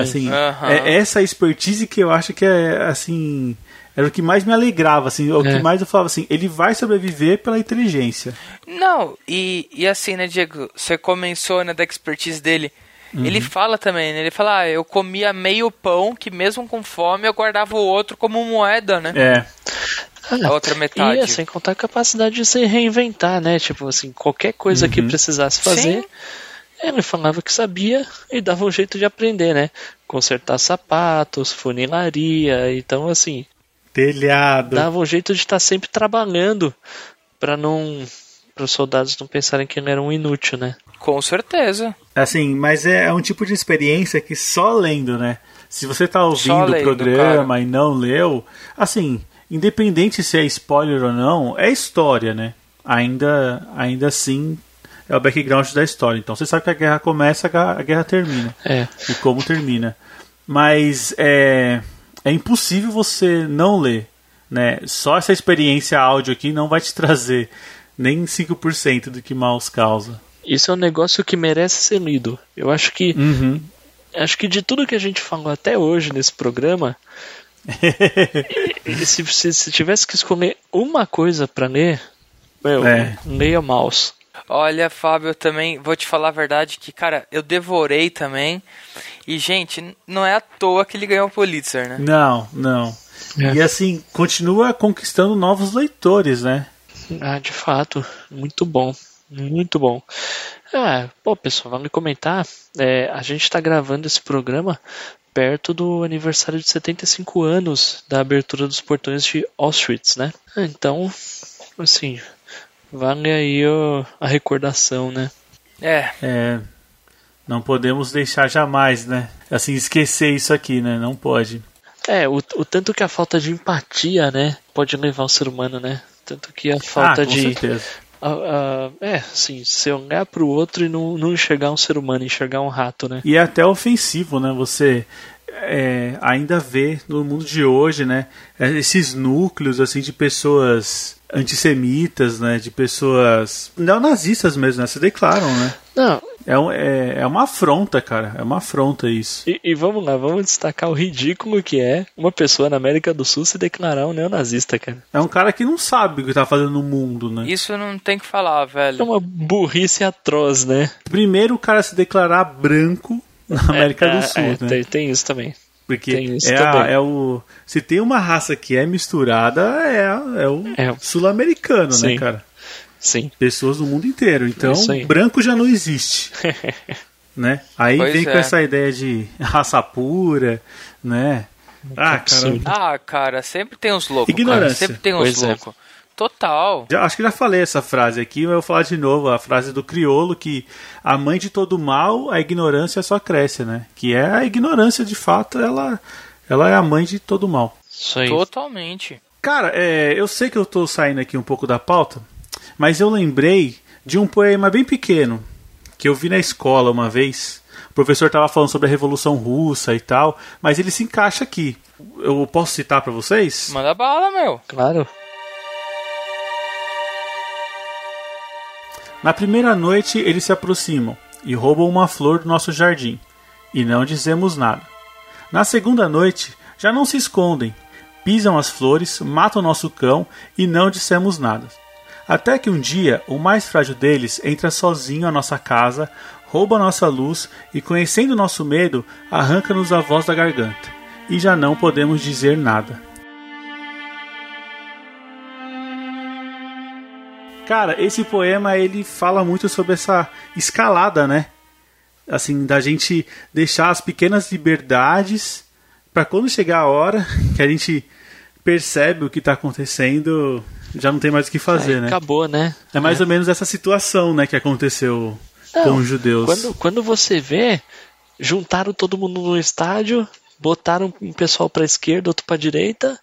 Assim, uhum. é essa expertise que eu acho que é assim. Era o que mais me alegrava, assim, o é. que mais eu falava assim, ele vai sobreviver pela inteligência. Não, e, e assim, né, Diego, você começou né, da expertise dele. Uhum. Ele fala também, né? Ele fala, ah, eu comia meio pão, que mesmo com fome eu guardava o outro como moeda, né? É. a outra metade. E sem contar a capacidade de se reinventar, né? Tipo assim, qualquer coisa uhum. que precisasse fazer. Sim Ele falava que sabia e dava um jeito de aprender, né? Consertar sapatos, funilaria, então assim. Telhado. Dava um jeito de estar sempre trabalhando para não. para os soldados não pensarem que ele era um inútil, né? Com certeza. Assim, mas é, é um tipo de experiência que só lendo, né? Se você tá ouvindo lendo, o programa e não leu, assim, independente se é spoiler ou não, é história, né? Ainda, ainda assim é o background da história. Então você sabe que a guerra começa, a guerra termina. É. E como termina. Mas é, é impossível você não ler. Né? Só essa experiência áudio aqui não vai te trazer nem 5% do que Maus causa. Isso é um negócio que merece ser lido. Eu acho que Uhum. acho que de tudo que a gente falou até hoje nesse programa, se, se, se tivesse que escolher uma coisa pra ler, meu, É. leia Mouse. Olha, Fábio, eu também vou te falar a verdade que, cara, eu devorei também. E, gente, não é à toa que ele ganhou o Pulitzer, né? Não, não. É. E assim, continua conquistando novos leitores, né? Ah, de fato, muito bom, muito bom. Ah, pô, pessoal, vale comentar. é, a gente está gravando esse programa perto do aniversário de 75 anos da abertura dos portões de Auschwitz, né? Então, assim, vale aí ó, a recordação, né? É, É. Não podemos deixar jamais, né? Assim, esquecer isso aqui, né? Não pode. É, o, o tanto que a falta de empatia, né, pode levar o ser humano, né? Tanto que a falta ah, com de. certeza. A- a- é, assim, se olhar pro outro e não, não enxergar um ser humano, enxergar um rato, né? E é até ofensivo, né? Você é, ainda vê no mundo de hoje, né? Esses núcleos assim de pessoas antissemitas, né? De pessoas neonazistas mesmo, né? Se declaram, né? Não, É, um- é, é uma afronta, cara. É uma afronta isso. e, e vamos lá, vamos destacar o ridículo que é uma pessoa na América do Sul se declarar um neonazista, cara. É um cara que não sabe o que tá fazendo no mundo, né? isso não tem que falar, É velho. uma burrice atroz, né? Primeiro o cara se declarar branco na América É, do Sul, é, né? tem, tem isso também. Porque tem isso é, a- também. é o. Se tem uma raça que é misturada, é, é o É. sul-americano, né, cara? Sim. Pessoas do mundo inteiro. Então, branco já não existe. né? Aí Pois vem com é. essa ideia de raça pura, né? Ah, cara. Ah, cara, sempre tem uns loucos. cara. Ignorância. Sempre tem uns é. loucos. Total. Já, acho que já falei essa frase aqui, mas eu vou falar de novo, a frase do criolo que a mãe de todo mal, a ignorância só cresce, né? Que é a ignorância, de fato, ela, ela é a mãe de todo mal. Isso aí. Totalmente. Cara, é, eu sei que eu tô saindo aqui um pouco da pauta, mas eu lembrei de um poema bem pequeno que eu vi na escola uma vez. O professor estava falando sobre a Revolução Russa e tal, mas ele se encaixa aqui. Eu posso citar para vocês? Manda bala, meu. Claro. Na primeira noite eles se aproximam e roubam uma flor do nosso jardim, e não dizemos nada. Na segunda noite já não se escondem, pisam as flores, matam nosso cão e não dissemos nada. Até que um dia o mais frágil deles entra sozinho à nossa casa, rouba nossa luz e, conhecendo nosso medo, arranca-nos a voz da garganta. E já não podemos dizer nada. Cara, esse poema ele fala muito sobre essa escalada, né? Assim, da gente deixar as pequenas liberdades para quando chegar a hora que a gente percebe o que tá acontecendo, já não tem mais o que fazer, Aí né? Acabou, né? É mais ou menos essa situação, né, que aconteceu Não, com os judeus. Quando, quando você vê, juntaram todo mundo no estádio, botaram um pessoal pra esquerda, outro pra direita,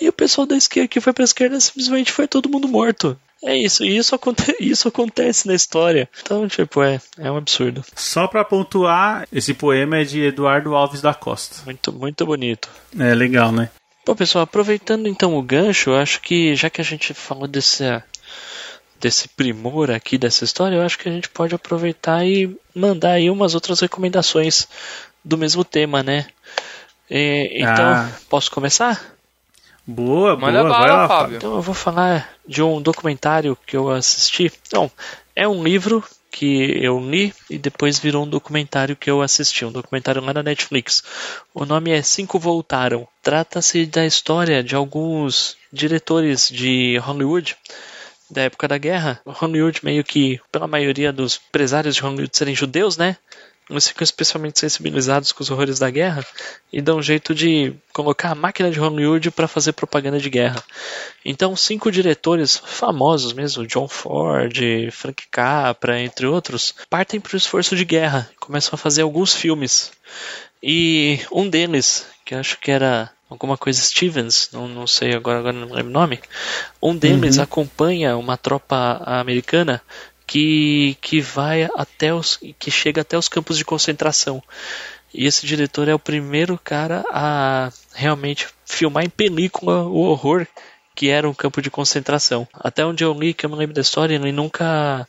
e o pessoal da esquerda que foi pra esquerda simplesmente foi todo mundo morto. É isso, e isso, aconte isso acontece na história. Então, tipo, é, é um absurdo. Só para pontuar, esse poema é de Eduardo Alves da Costa. Muito, muito bonito. É legal, né? Bom, pessoal, aproveitando então o gancho, eu acho que já que a gente falou desse, desse primor aqui dessa história, eu acho que a gente pode aproveitar e mandar aí umas outras recomendações do mesmo tema, né? E- então, Ah. posso começar? Boa, Manda boa, vai bala, lá, Fábio. Então eu vou falar de um documentário que eu assisti. Não, é um livro que eu li e depois virou um documentário que eu assisti, um documentário lá na Netflix. O nome é Cinco Voltaram. Trata-se da história de alguns diretores de Hollywood da época da guerra, Hollywood meio que, pela maioria dos empresários de Hollywood serem judeus, né? Eles ficam especialmente sensibilizados com os horrores da guerra e dão um jeito de colocar a máquina de Hollywood para fazer propaganda de guerra. Então, cinco diretores famosos mesmo, John Ford, Frank Capra, entre outros, partem para o esforço de guerra e começam a fazer alguns filmes. E um deles, que acho que era alguma coisa Stevens, não, não sei agora, agora não lembro o nome, um deles uhum. acompanha uma tropa americana que, que vai até os que chega até os campos de concentração. E esse diretor é o primeiro cara a realmente filmar em película o horror que era um campo de concentração. Até onde eu li, que eu não lembro da história, ele nunca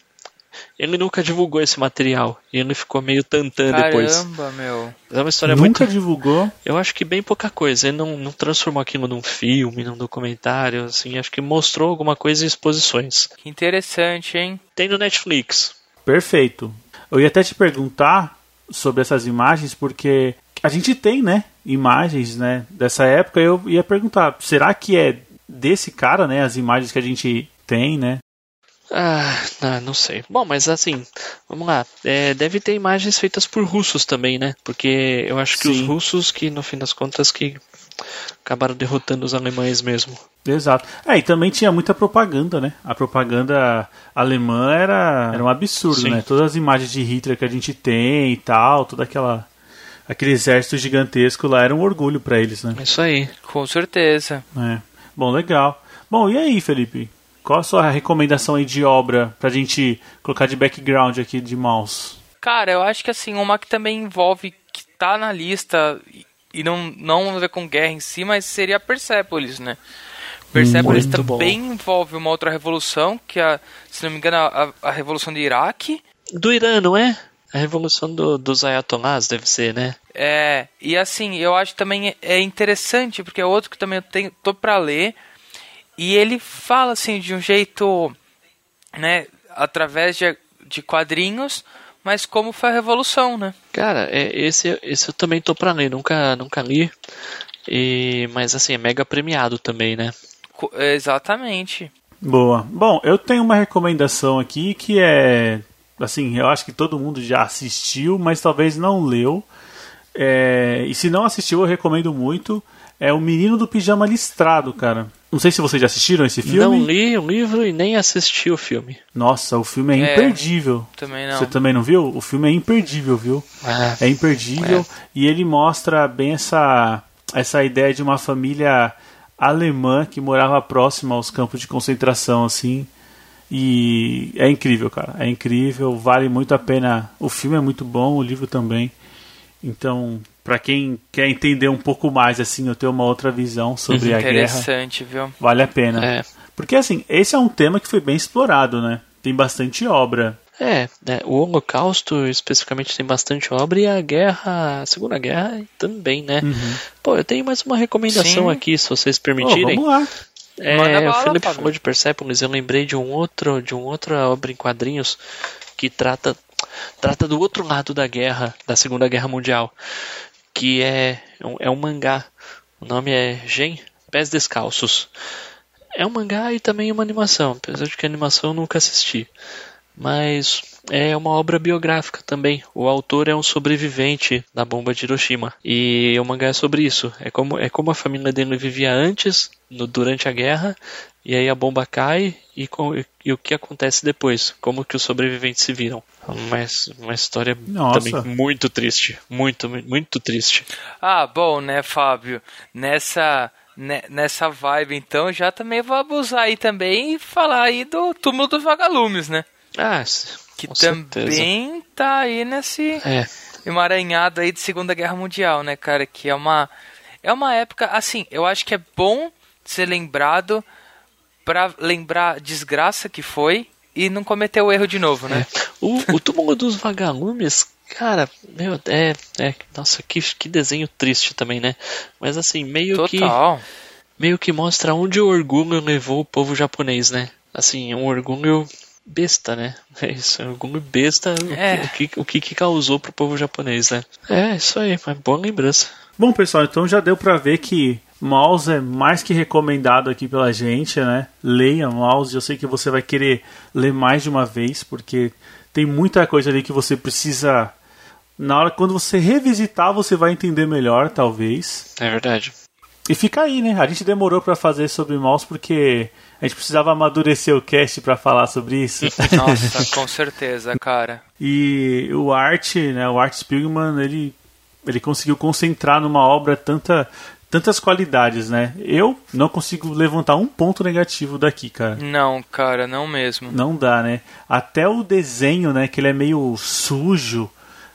ele nunca divulgou esse material. E ele ficou meio tantã depois. Caramba, meu. É uma história nunca muito... divulgou? Eu acho que bem pouca coisa. Ele não, não transformou aquilo num filme, num documentário, assim. Acho que mostrou alguma coisa em exposições. Que interessante, hein? Tem no Netflix. Perfeito. Eu ia até te perguntar sobre essas imagens, porque a gente tem, né, imagens, né, dessa época. Eu ia perguntar, será que é desse cara, né, as imagens que a gente tem, né? Ah, não, sei. Bom, mas assim, vamos lá. É, deve ter imagens feitas por russos também, né? Porque eu acho que Sim. os russos que, no fim das contas, que acabaram derrotando os alemães mesmo. Exato. É, e também tinha muita propaganda, né? A propaganda alemã era, era um absurdo, Sim. né? Todas as imagens de Hitler que a gente tem e tal, toda aquela aquele exército gigantesco lá era um orgulho para eles, né? Isso aí. Com certeza. É. Bom, legal. Bom, e aí, Felipe? Qual a sua recomendação aí de obra pra gente colocar de background aqui de mouse? Cara, eu acho que assim, uma que também envolve, que tá na lista e não, não a ver com guerra em si, mas seria a Persepolis, né? Persepolis Muito também bom. envolve uma outra revolução, que é, se não me engano, a, a Revolução do Iraque. Do Irã, não é? A revolução do, dos ayatollahs deve ser, né? É, e assim, eu acho também é interessante, porque é outro que também eu tenho, tô pra ler, e ele fala assim de um jeito, né, através de, de quadrinhos, mas como foi a revolução, né? Cara, é, esse, esse eu também tô pra ler, nunca, nunca li. E, mas assim, é mega premiado também, né? Exatamente. Boa. Bom, eu tenho uma recomendação aqui que é. Assim, eu acho que todo mundo já assistiu, mas talvez não leu. É, e se não assistiu, eu recomendo muito. É O Menino do Pijama Listrado, cara. Não sei se vocês já assistiram esse filme. Não li o livro e nem assisti o filme. Nossa, o filme é, é imperdível. Também não. Você também não viu? O filme é imperdível, viu? Ah, é imperdível. É. E ele mostra bem essa, essa ideia de uma família alemã que morava próxima aos campos de concentração, assim. E é incrível, cara. É incrível, vale muito a pena. O filme é muito bom, o livro também. Então, para quem quer entender um pouco mais, assim, eu tenho uma outra visão sobre a guerra. Interessante, viu? Vale a pena. É. Porque, assim, esse é um tema que foi bem explorado, né? Tem bastante obra. É, né, o Holocausto especificamente tem bastante obra e a guerra, a Segunda Guerra também, né? Uhum. Pô, eu tenho mais uma recomendação Sim. aqui, se vocês permitirem. Oh, vamos lá. É, o Felipe falou de Persepolis, eu lembrei de um outro, de uma outra obra em quadrinhos que trata trata do outro lado da guerra, da Segunda Guerra Mundial, que é, é um mangá. O nome é Gen Pés Descalços. É um mangá e também uma animação, apesar de que a animação eu nunca assisti. Mas é uma obra biográfica também. O autor é um sobrevivente da bomba de Hiroshima. E o mangá é sobre isso. É como, é como a família dele vivia antes, no, durante a guerra, e aí a bomba cai e, com, e, o que acontece depois. Como que os sobreviventes se viram. Mas uma história Nossa. também muito triste. Muito, muito triste. Ah, bom, né, Fábio? Nessa nessa vibe, então, já também vou abusar aí também e falar aí do túmulo dos vagalumes, né? Ah, que também certeza. tá aí nesse é. emaranhado aí de Segunda Guerra Mundial, né, cara? Que é uma é uma época assim, eu acho que é bom ser lembrado para lembrar a desgraça que foi e não cometer o erro de novo, né? É. O, o túmulo dos vagalumes, cara, meu, é, é nossa, que, que desenho triste também, né? Mas assim, meio Total. que meio que mostra onde o orgulho levou o povo japonês, né? Assim, um orgulho besta, né? É isso, orgulho besta é. o, que, o que, que causou pro povo japonês, né? É, isso aí, mas boa lembrança. Bom, pessoal, então já deu para ver que Mouse é mais que recomendado aqui pela gente, né? Leia Mouse, eu sei que você vai querer ler mais de uma vez, porque tem muita coisa ali que você precisa. Na hora quando você revisitar, você vai entender melhor, talvez. É verdade. E fica aí, né? A gente demorou para fazer sobre mouse porque a gente precisava amadurecer o cast para falar sobre isso. Nossa, com certeza, cara. E o Art, né, o Art Spiegelman, ele ele conseguiu concentrar numa obra tanta tantas qualidades, né? Eu não consigo levantar um ponto negativo daqui, cara. Não, cara, não mesmo. Não dá, né? Até o desenho, né, que ele é meio sujo,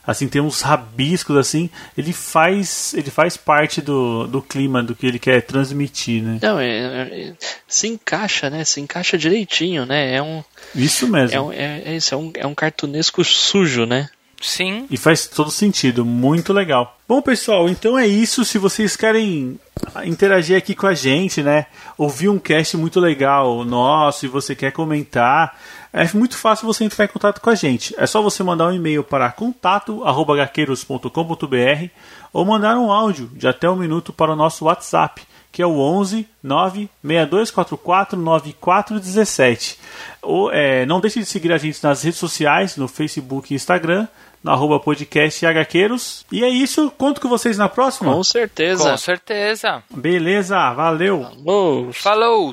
assim, tem uns rabiscos assim, ele faz, ele faz parte do, do clima do que ele quer transmitir, né? Não, é, é, se encaixa, né? Se encaixa direitinho, né? É um Isso mesmo. é, um, é, é isso, é um, é um cartunesco sujo, né? Sim. E faz todo sentido, muito legal. Bom, pessoal, então é isso. Se vocês querem interagir aqui com a gente, né? Ouvir um cast muito legal nosso e você quer comentar, é muito fácil você entrar em contato com a gente. É só você mandar um e-mail para contato@gaqueiros.com.br ou mandar um áudio de até um minuto para o nosso WhatsApp, que é o 11 96244 9417. Ou, é, não deixe de seguir a gente nas redes sociais, no Facebook e Instagram, no arroba podcast HQueiros. E é isso, conto com vocês na próxima. Com certeza. Com certeza. Beleza, valeu. Falou. Falou!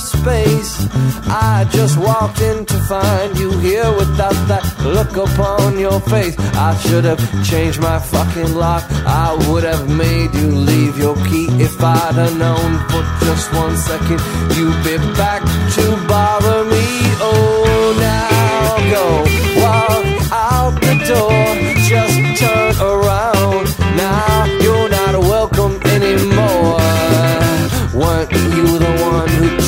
space. I just walked in to find you here without that look upon your face. I should have changed my fucking lock. I would have made you leave your key if I'd have known for just one second you'd be back to bother me. Oh, now go walk out the door. Just turn around. Now you're not welcome anymore. Weren't you the one who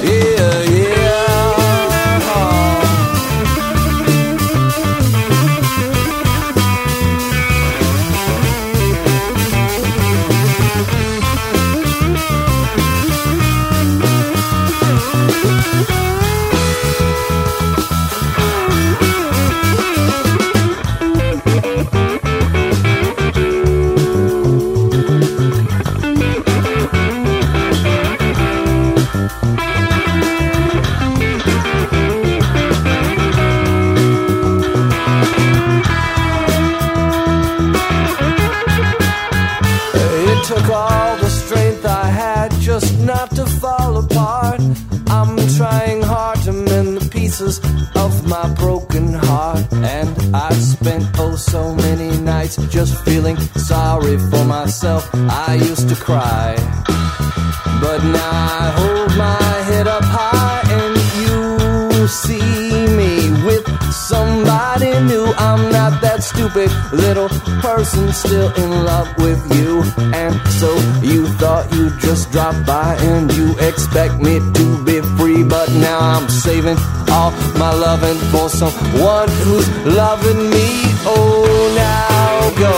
Still in love with you. And so you thought you'd just drop by and you expect me to be free. But now I'm saving all my loving for someone who's loving me. Oh, now go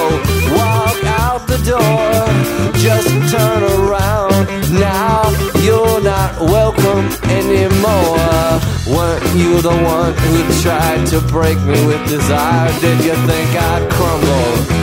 walk out the door. Just turn around. Now you're not welcome anymore. Weren't you the one who tried to break me with desire? Did you think I'd crumble?